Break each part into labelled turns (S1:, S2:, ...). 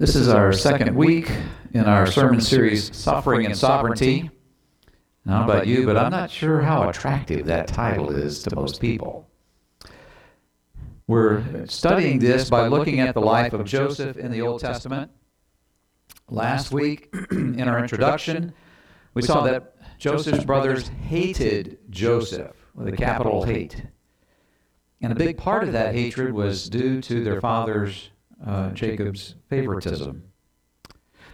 S1: This is our second week in our sermon series, Suffering and Sovereignty. I don't know about you, but I'm not sure how attractive that title is to most people. We're studying this by looking at the life of Joseph in the Old Testament. Last week, in our introduction, we saw that Joseph's brothers hated Joseph with a capital hate. And a big part of that hatred was due to their father's uh, Jacob's favoritism.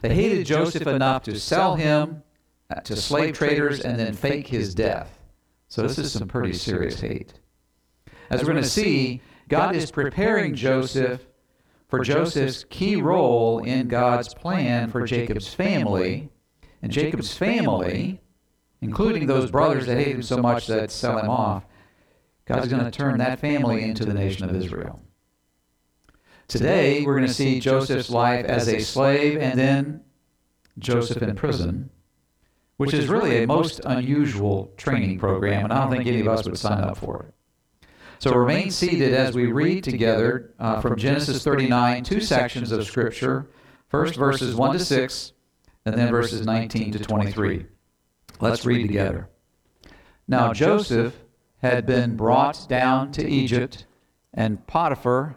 S1: They hated Joseph enough to sell him uh, to slave traders and then fake his death. So this is some pretty serious hate. As we're going to see, God is preparing Joseph for Joseph's key role in God's plan for Jacob's family. And Jacob's family, including those brothers that hate him so much that sell him off, God's going to turn that family into the nation of Israel. Today, we're going to see Joseph's life as a slave and then Joseph in prison, which is really a most unusual training program, and I don't think any of us would sign up for it. So remain seated as we read together uh, from Genesis 39, two sections of Scripture, first verses 1 to 6, and then verses 19 to 23. Let's read together. Now Joseph had been brought down to Egypt, and Potiphar,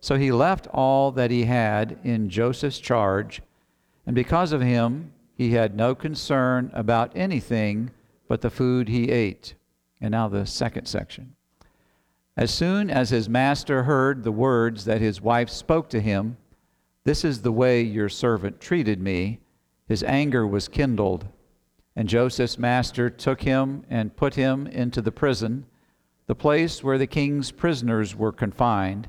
S1: So he left all that he had in Joseph's charge, and because of him, he had no concern about anything but the food he ate. And now the second section. As soon as his master heard the words that his wife spoke to him, This is the way your servant treated me, his anger was kindled. And Joseph's master took him and put him into the prison, the place where the king's prisoners were confined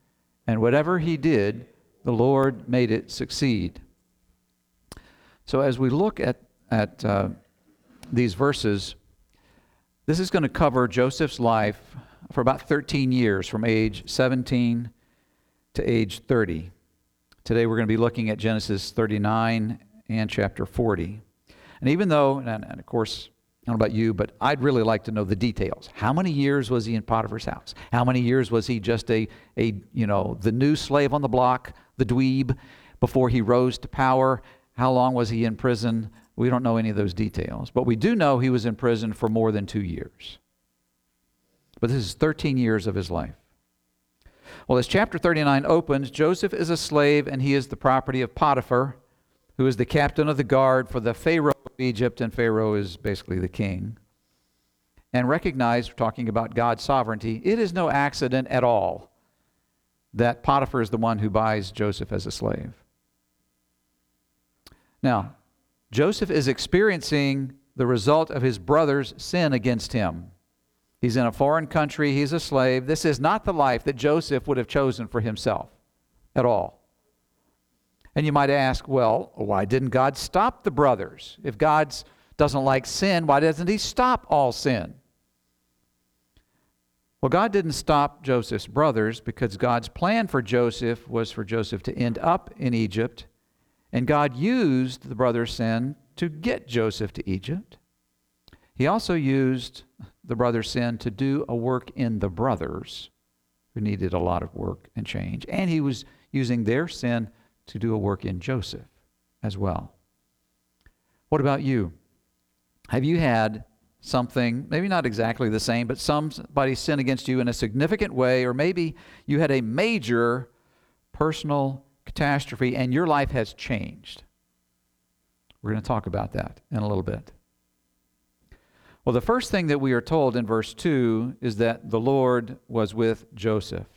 S1: and whatever he did, the Lord made it succeed. So as we look at, at uh, these verses, this is going to cover Joseph's life for about 13 years, from age 17 to age 30. Today we're going to be looking at Genesis 39 and chapter 40. And even though, and, and of course, I don't know about you, but I'd really like to know the details. How many years was he in Potiphar's house? How many years was he just a, a you know, the new slave on the block, the dweeb, before he rose to power? How long was he in prison? We don't know any of those details. But we do know he was in prison for more than two years. But this is 13 years of his life. Well, as chapter 39 opens, Joseph is a slave and he is the property of Potiphar, who is the captain of the guard for the Pharaoh Egypt, and Pharaoh is basically the king. And recognize, we're talking about God's sovereignty, it is no accident at all that Potiphar is the one who buys Joseph as a slave. Now, Joseph is experiencing the result of his brother's sin against him. He's in a foreign country, he's a slave. This is not the life that Joseph would have chosen for himself at all. And you might ask, well, why didn't God stop the brothers? If God doesn't like sin, why doesn't He stop all sin? Well, God didn't stop Joseph's brothers because God's plan for Joseph was for Joseph to end up in Egypt And God used the brother's sin to get Joseph to Egypt. He also used the brother's sin to do a work in the brothers who needed a lot of work and change. And he was using their sin to do a work in Joseph as well. What about you? Have you had something, maybe not exactly the same, but somebody sin against you in a significant way, or maybe you had a major personal catastrophe and your life has changed? We're going to talk about that in a little bit. Well, the first thing that we are told in verse 2 is that the Lord was with Joseph.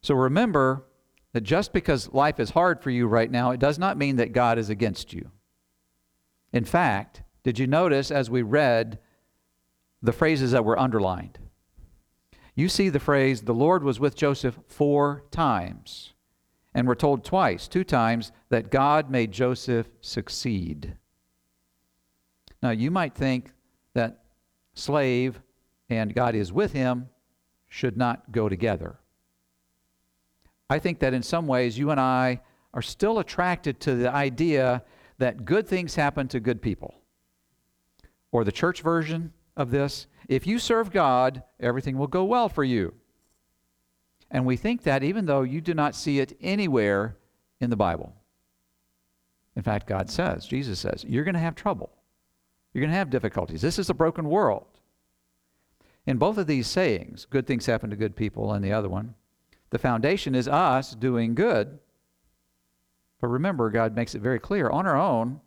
S1: So remember that just because life is hard for you right now, it does not mean that God is against you. In fact, did you notice as we read the phrases that were underlined? You see the phrase, the Lord was with Joseph four times. And we're told twice, two times, that God made Joseph succeed. Now, you might think that slave and God is with him should not go together. I think that in some ways you and I are still attracted to the idea that good things happen to good people. Or the church version of this if you serve God, everything will go well for you. And we think that even though you do not see it anywhere in the Bible. In fact, God says, Jesus says, you're going to have trouble. You're going to have difficulties. This is a broken world. In both of these sayings, good things happen to good people, and the other one, the foundation is us doing good. But remember, God makes it very clear on our own,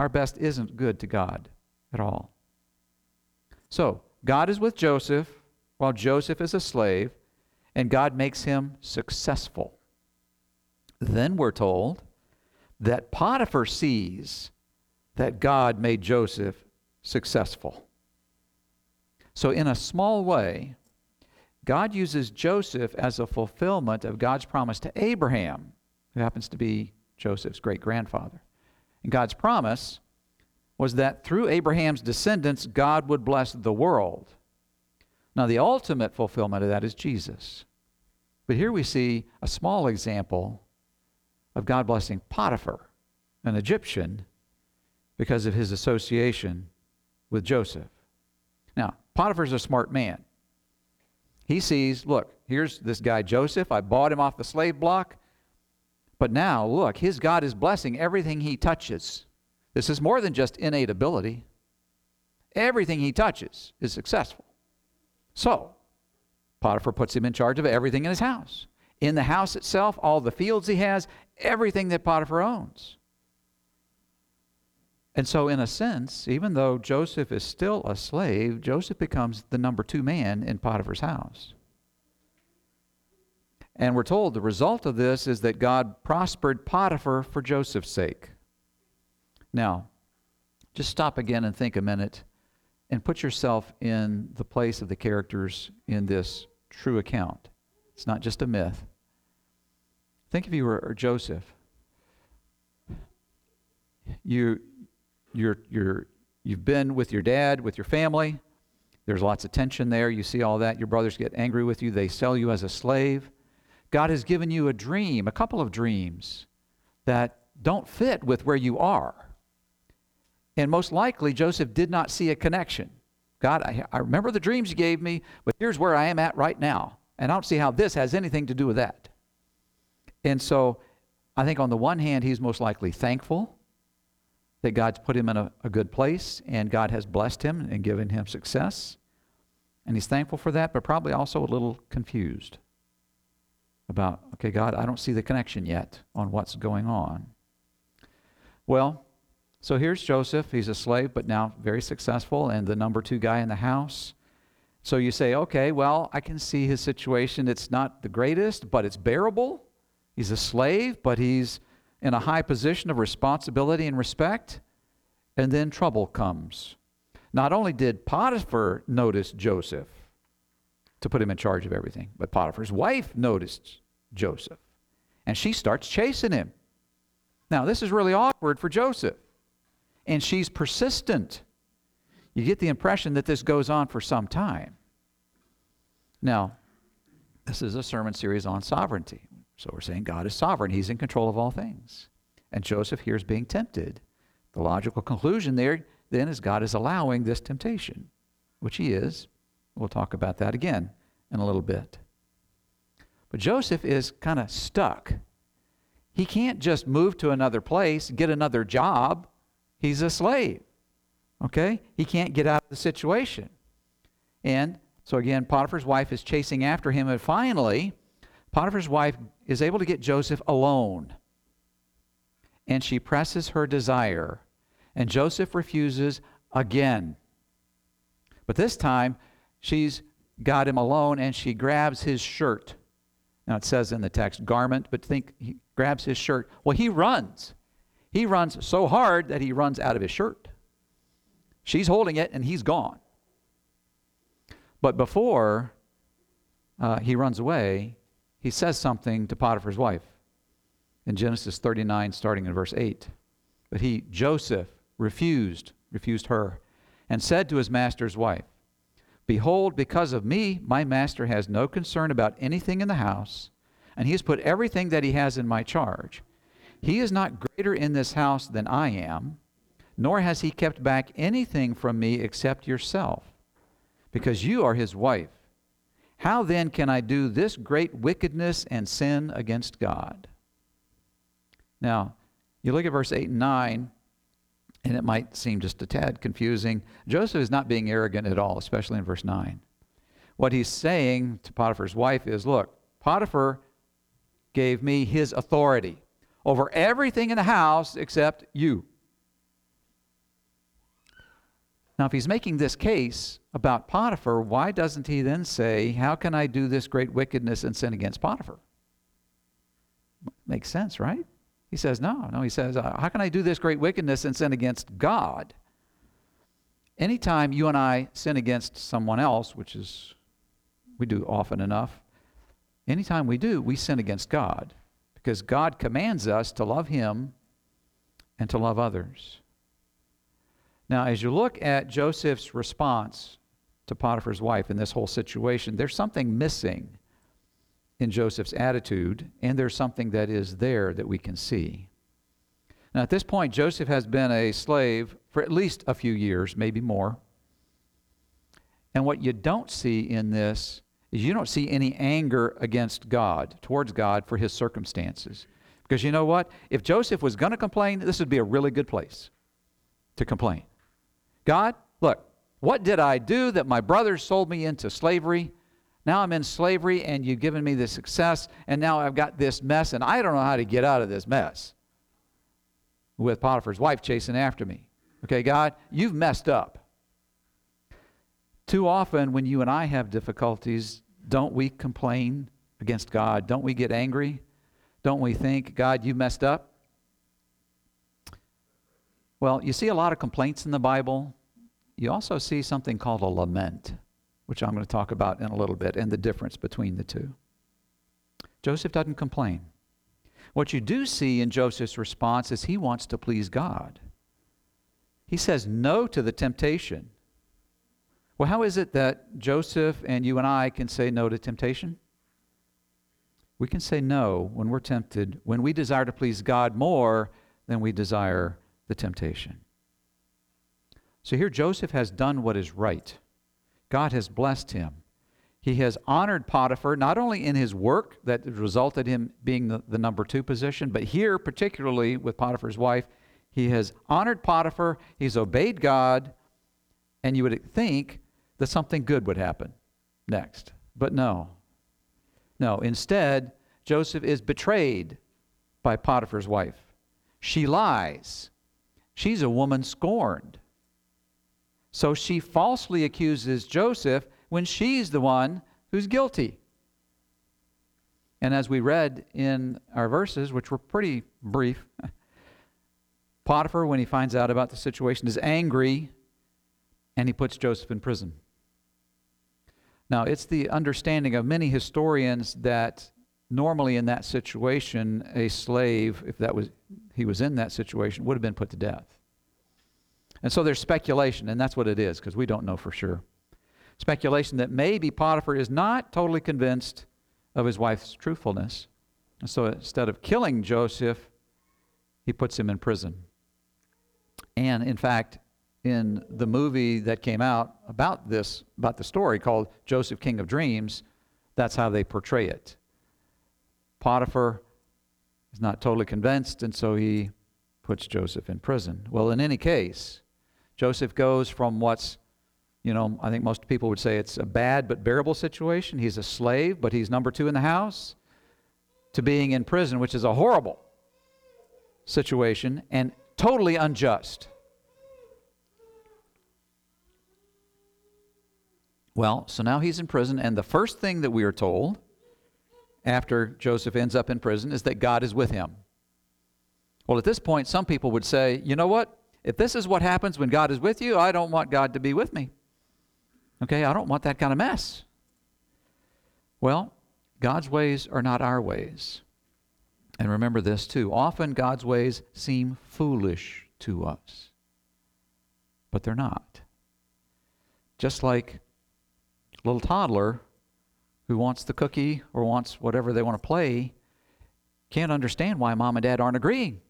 S1: our best isn't good to God at all. So, God is with Joseph while Joseph is a slave, and God makes him successful. Then we're told that Potiphar sees that God made Joseph successful. So, in a small way, God uses Joseph as a fulfillment of God's promise to Abraham, who happens to be Joseph's great grandfather. And God's promise was that through Abraham's descendants, God would bless the world. Now, the ultimate fulfillment of that is Jesus. But here we see a small example of God blessing Potiphar, an Egyptian, because of his association with Joseph. Now, Potiphar's a smart man. He sees, look, here's this guy Joseph. I bought him off the slave block. But now, look, his God is blessing everything he touches. This is more than just innate ability. Everything he touches is successful. So, Potiphar puts him in charge of everything in his house. In the house itself, all the fields he has, everything that Potiphar owns. And so, in a sense, even though Joseph is still a slave, Joseph becomes the number two man in Potiphar's house. And we're told the result of this is that God prospered Potiphar for Joseph's sake. Now, just stop again and think a minute and put yourself in the place of the characters in this true account. It's not just a myth. Think if you were Joseph. You, you're, you're, you've been with your dad, with your family. There's lots of tension there. You see all that. Your brothers get angry with you. They sell you as a slave. God has given you a dream, a couple of dreams that don't fit with where you are. And most likely, Joseph did not see a connection. God, I, I remember the dreams you gave me, but here's where I am at right now. And I don't see how this has anything to do with that. And so I think on the one hand, he's most likely thankful that God's put him in a, a, good place and God has blessed him and given him success. And he's thankful for that, but probably also a little confused about, okay, God, I don't see the connection yet on what's going on. Well, so here's Joseph. He's a slave, but now very successful and the number two guy in the house. So you say, okay, well, I can see his situation. It's not the greatest, but it's bearable. He's a slave, but he's in a high position of responsibility and respect, and then trouble comes. Not only did Potiphar notice Joseph to put him in charge of everything, but Potiphar's wife noticed Joseph, and she starts chasing him. Now, this is really awkward for Joseph, and she's persistent. You get the impression that this goes on for some time. Now, this is a sermon series on sovereignty. So we're saying God is sovereign, He's in control of all things. And Joseph here is being tempted. The logical conclusion there then is God is allowing this temptation, which he is. We'll talk about that again in a little bit. But Joseph is kind of stuck. He can't just move to another place, get another job. He's a slave. Okay? He can't get out of the situation. And so again, Potiphar's wife is chasing after him, and finally, Potiphar's wife is able to get Joseph alone. And she presses her desire, and Joseph refuses again. But this time, she's got him alone, and she grabs his shirt. Now it says in the text garment, but think he grabs his shirt. Well, he runs. He runs so hard that he runs out of his shirt. She's holding it, and he's gone. But before uh, he runs away, he says something to Potiphar's wife in Genesis 39, starting in verse 8. But he, Joseph, refused, refused her, and said to his master's wife, Behold, because of me, my master has no concern about anything in the house, and he has put everything that he has in my charge. He is not greater in this house than I am, nor has he kept back anything from me except yourself, because you are his wife. How then can I do this great wickedness and sin against God? Now, you look at verse 8 and 9, and it might seem just a tad confusing. Joseph is not being arrogant at all, especially in verse 9. What he's saying to Potiphar's wife is Look, Potiphar gave me his authority over everything in the house except you. Now, if he's making this case about Potiphar, why doesn't he then say, How can I do this great wickedness and sin against Potiphar? Makes sense, right? He says, No, no. He says, uh, How can I do this great wickedness and sin against God? Anytime you and I sin against someone else, which is we do often enough, anytime we do, we sin against God because God commands us to love Him and to love others. Now, as you look at Joseph's response to Potiphar's wife in this whole situation, there's something missing in Joseph's attitude, and there's something that is there that we can see. Now, at this point, Joseph has been a slave for at least a few years, maybe more. And what you don't see in this is you don't see any anger against God, towards God, for his circumstances. Because you know what? If Joseph was going to complain, this would be a really good place to complain. God, look, what did I do that my brothers sold me into slavery? Now I'm in slavery and you've given me this success, and now I've got this mess, and I don't know how to get out of this mess with Potiphar's wife chasing after me. Okay, God, you've messed up. Too often, when you and I have difficulties, don't we complain against God? Don't we get angry? Don't we think, God, you messed up? Well, you see a lot of complaints in the Bible. You also see something called a lament, which I'm going to talk about in a little bit, and the difference between the two. Joseph doesn't complain. What you do see in Joseph's response is he wants to please God. He says no to the temptation. Well, how is it that Joseph and you and I can say no to temptation? We can say no when we're tempted, when we desire to please God more than we desire the temptation. So here Joseph has done what is right. God has blessed him. He has honored Potiphar not only in his work that resulted him being the, the number two position, but here, particularly with Potiphar's wife, he has honored Potiphar, he's obeyed God, and you would think that something good would happen next. But no. No, instead, Joseph is betrayed by Potiphar's wife. She lies. She's a woman scorned. So she falsely accuses Joseph when she's the one who's guilty. And as we read in our verses, which were pretty brief, Potiphar, when he finds out about the situation, is angry and he puts Joseph in prison. Now, it's the understanding of many historians that normally in that situation, a slave, if that was he was in that situation, would have been put to death. And so there's speculation, and that's what it is, because we don't know for sure. Speculation that maybe Potiphar is not totally convinced of his wife's truthfulness. And so instead of killing Joseph, he puts him in prison. And in fact, in the movie that came out about this, about the story called Joseph King of Dreams, that's how they portray it. Potiphar is not totally convinced, and so he puts Joseph in prison. Well, in any case, Joseph goes from what's, you know, I think most people would say it's a bad but bearable situation. He's a slave, but he's number two in the house, to being in prison, which is a horrible situation and totally unjust. Well, so now he's in prison, and the first thing that we are told after Joseph ends up in prison is that God is with him. Well, at this point, some people would say, you know what? If this is what happens when God is with you, I don't want God to be with me. Okay, I don't want that kind of mess. Well, God's ways are not our ways. And remember this too often God's ways seem foolish to us, but they're not. Just like little toddler who wants the cookie or wants whatever they want to play can't understand why mom and dad aren't agreeing.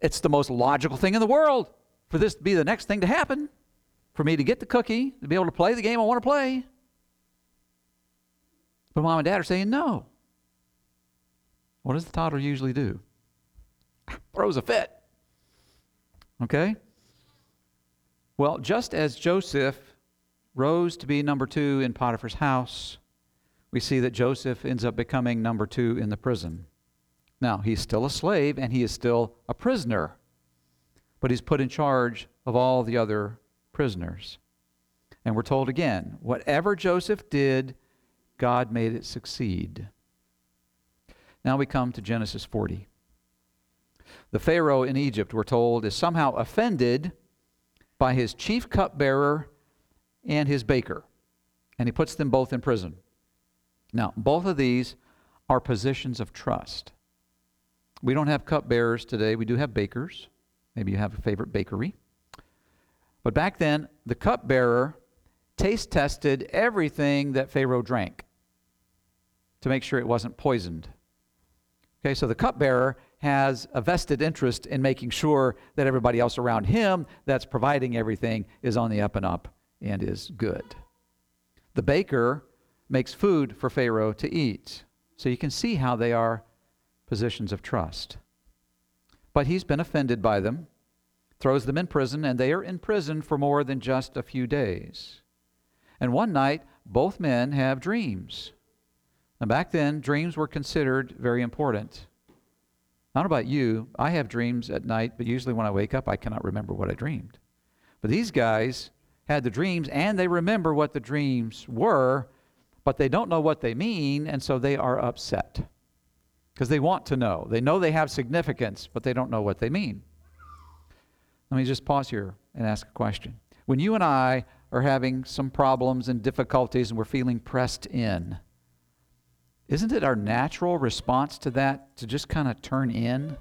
S1: It's the most logical thing in the world for this to be the next thing to happen, for me to get the cookie, to be able to play the game I want to play. But mom and dad are saying no. What does the toddler usually do? Throws a fit. Okay? Well, just as Joseph rose to be number two in Potiphar's house, we see that Joseph ends up becoming number two in the prison. Now, he's still a slave and he is still a prisoner, but he's put in charge of all the other prisoners. And we're told again whatever Joseph did, God made it succeed. Now we come to Genesis 40. The Pharaoh in Egypt, we're told, is somehow offended by his chief cupbearer and his baker, and he puts them both in prison. Now, both of these are positions of trust. We don't have cupbearers today. We do have bakers. Maybe you have a favorite bakery. But back then, the cupbearer taste tested everything that Pharaoh drank to make sure it wasn't poisoned. Okay, so the cupbearer has a vested interest in making sure that everybody else around him that's providing everything is on the up and up and is good. The baker makes food for Pharaoh to eat. So you can see how they are positions of trust. But he's been offended by them, throws them in prison, and they are in prison for more than just a few days. And one night, both men have dreams. And back then, dreams were considered very important. I don't know about you, I have dreams at night, but usually when I wake up, I cannot remember what I dreamed. But these guys had the dreams and they remember what the dreams were, but they don't know what they mean, and so they are upset because they want to know. They know they have significance, but they don't know what they mean. Let me just pause here and ask a question. When you and I are having some problems and difficulties and we're feeling pressed in, isn't it our natural response to that to just kind of turn in,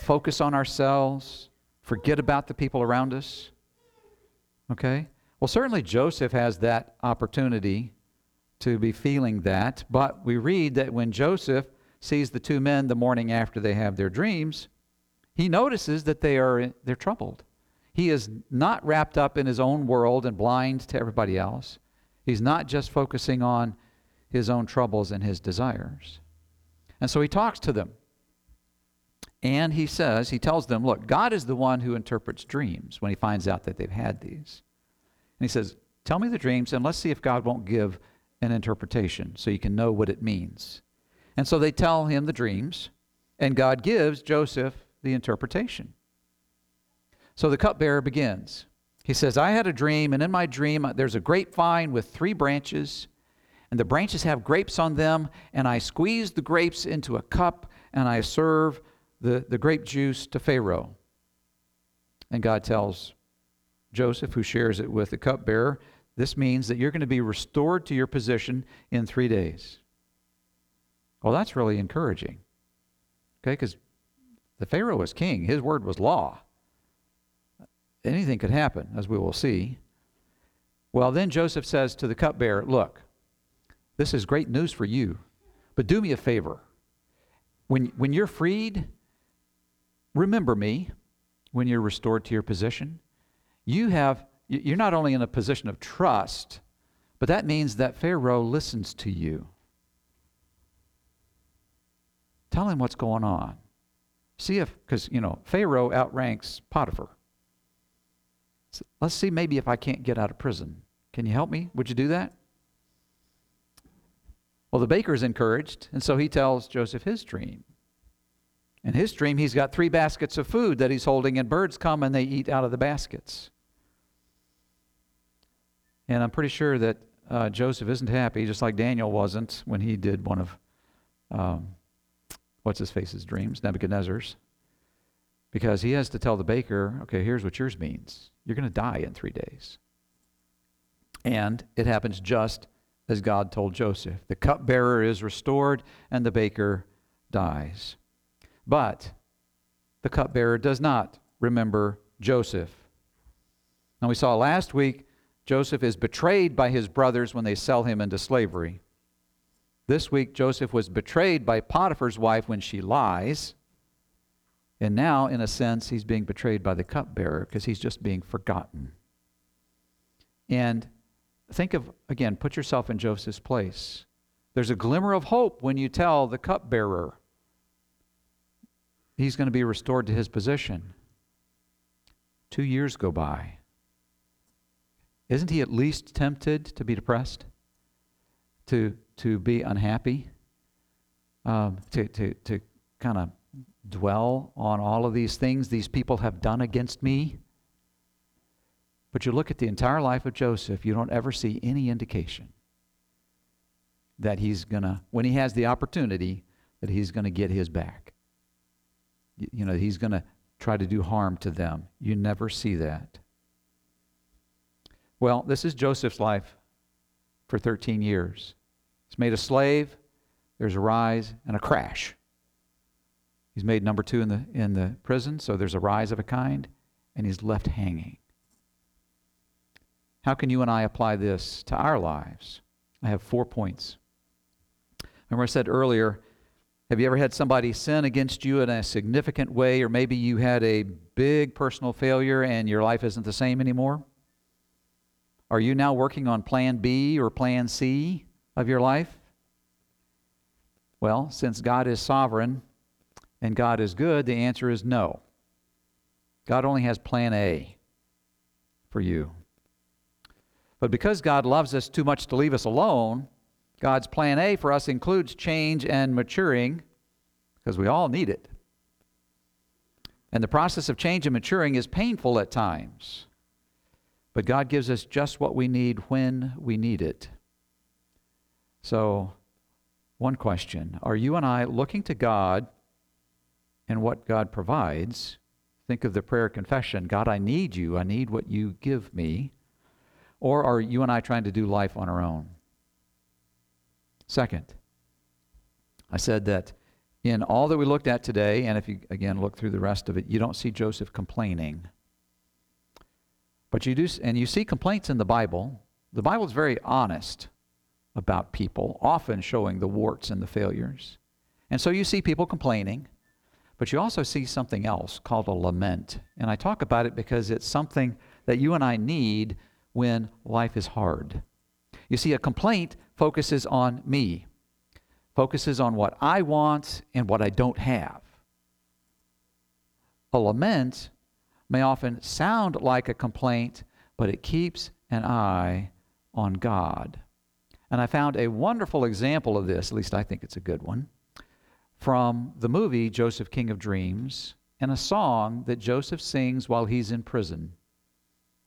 S1: focus on ourselves, forget about the people around us? Okay? Well, certainly Joseph has that opportunity to be feeling that, but we read that when Joseph sees the two men the morning after they have their dreams, he notices that they are they're troubled. He is not wrapped up in his own world and blind to everybody else. He's not just focusing on his own troubles and his desires. And so he talks to them. And he says, he tells them, look, God is the one who interprets dreams when he finds out that they've had these. And he says, tell me the dreams and let's see if God won't give an interpretation so you can know what it means. And so they tell him the dreams, and God gives Joseph the interpretation. So the cupbearer begins. He says, I had a dream, and in my dream uh, there's a grapevine with three branches, and the branches have grapes on them, and I squeeze the grapes into a cup, and I serve the, the grape juice to Pharaoh. And God tells Joseph, who shares it with the cupbearer, this means that you're going to be restored to your position in three days. Well, that's really encouraging. Okay, because the Pharaoh was king, his word was law. Anything could happen, as we will see. Well, then Joseph says to the cupbearer, Look, this is great news for you, but do me a favor. When, when you're freed, remember me when you're restored to your position. You have, you're not only in a position of trust, but that means that Pharaoh listens to you. Tell him what's going on. See if, because, you know, Pharaoh outranks Potiphar. So let's see maybe if I can't get out of prison. Can you help me? Would you do that? Well, the baker is encouraged, and so he tells Joseph his dream. In his dream, he's got three baskets of food that he's holding, and birds come and they eat out of the baskets. And I'm pretty sure that uh, Joseph isn't happy, just like Daniel wasn't when he did one of, um, what's his face's dreams, Nebuchadnezzar's. Because he has to tell the baker, okay, here's what yours means. You're going to die in three days. And it happens just as God told Joseph. The cupbearer is restored and the baker dies. But the cupbearer does not remember Joseph. Now, we saw last week Joseph is betrayed by his brothers when they sell him into slavery. This week, Joseph was betrayed by Potiphar's wife when she lies. And now, in a sense, he's being betrayed by the cupbearer because he's just being forgotten. And think of, again, put yourself in Joseph's place. There's a glimmer of hope when you tell the cupbearer he's going to be restored to his position. Two years go by. Isn't he at least tempted to be depressed? To, to be unhappy? Um, to to, to kind of dwell on all of these things these people have done against me? But you look at the entire life of Joseph, you don't ever see any indication that he's going to, when he has the opportunity, that he's going to get his back. You, know, he's going to try to do harm to them. You never see that. Well, this is Joseph's life for 13 years. He's made a slave, there's a rise and a crash. He's made number two in the, in the prison, so there's a rise of a kind, and he's left hanging. How can you and I apply this to our lives? I have four points. Remember, I said earlier, have you ever had somebody sin against you in a significant way, or maybe you had a big personal failure and your life isn't the same anymore? Are you now working on plan B or plan C of your life? Well, since God is sovereign and God is good, the answer is no. God only has plan A for you. But because God loves us too much to leave us alone, God's plan A for us includes change and maturing because we all need it. And the process of change and maturing is painful at times. But God gives us just what we need when we need it. So, one question Are you and I looking to God and what God provides? Think of the prayer confession God, I need you. I need what you give me. Or are you and I trying to do life on our own? Second, I said that in all that we looked at today, and if you again look through the rest of it, you don't see Joseph complaining. But you do, and you see complaints in the Bible. The Bible is very honest about people, often showing the warts and the failures. And so you see people complaining, but you also see something else called a lament. And I talk about it because it's something that you and I need when life is hard. You see, a complaint focuses on me, focuses on what I want and what I don't have. A lament may often sound like a complaint, but it keeps an eye on God. And I found a wonderful example of this, at least I think it's a good one, from the movie Joseph King of Dreams and a song that Joseph sings while he's in prison.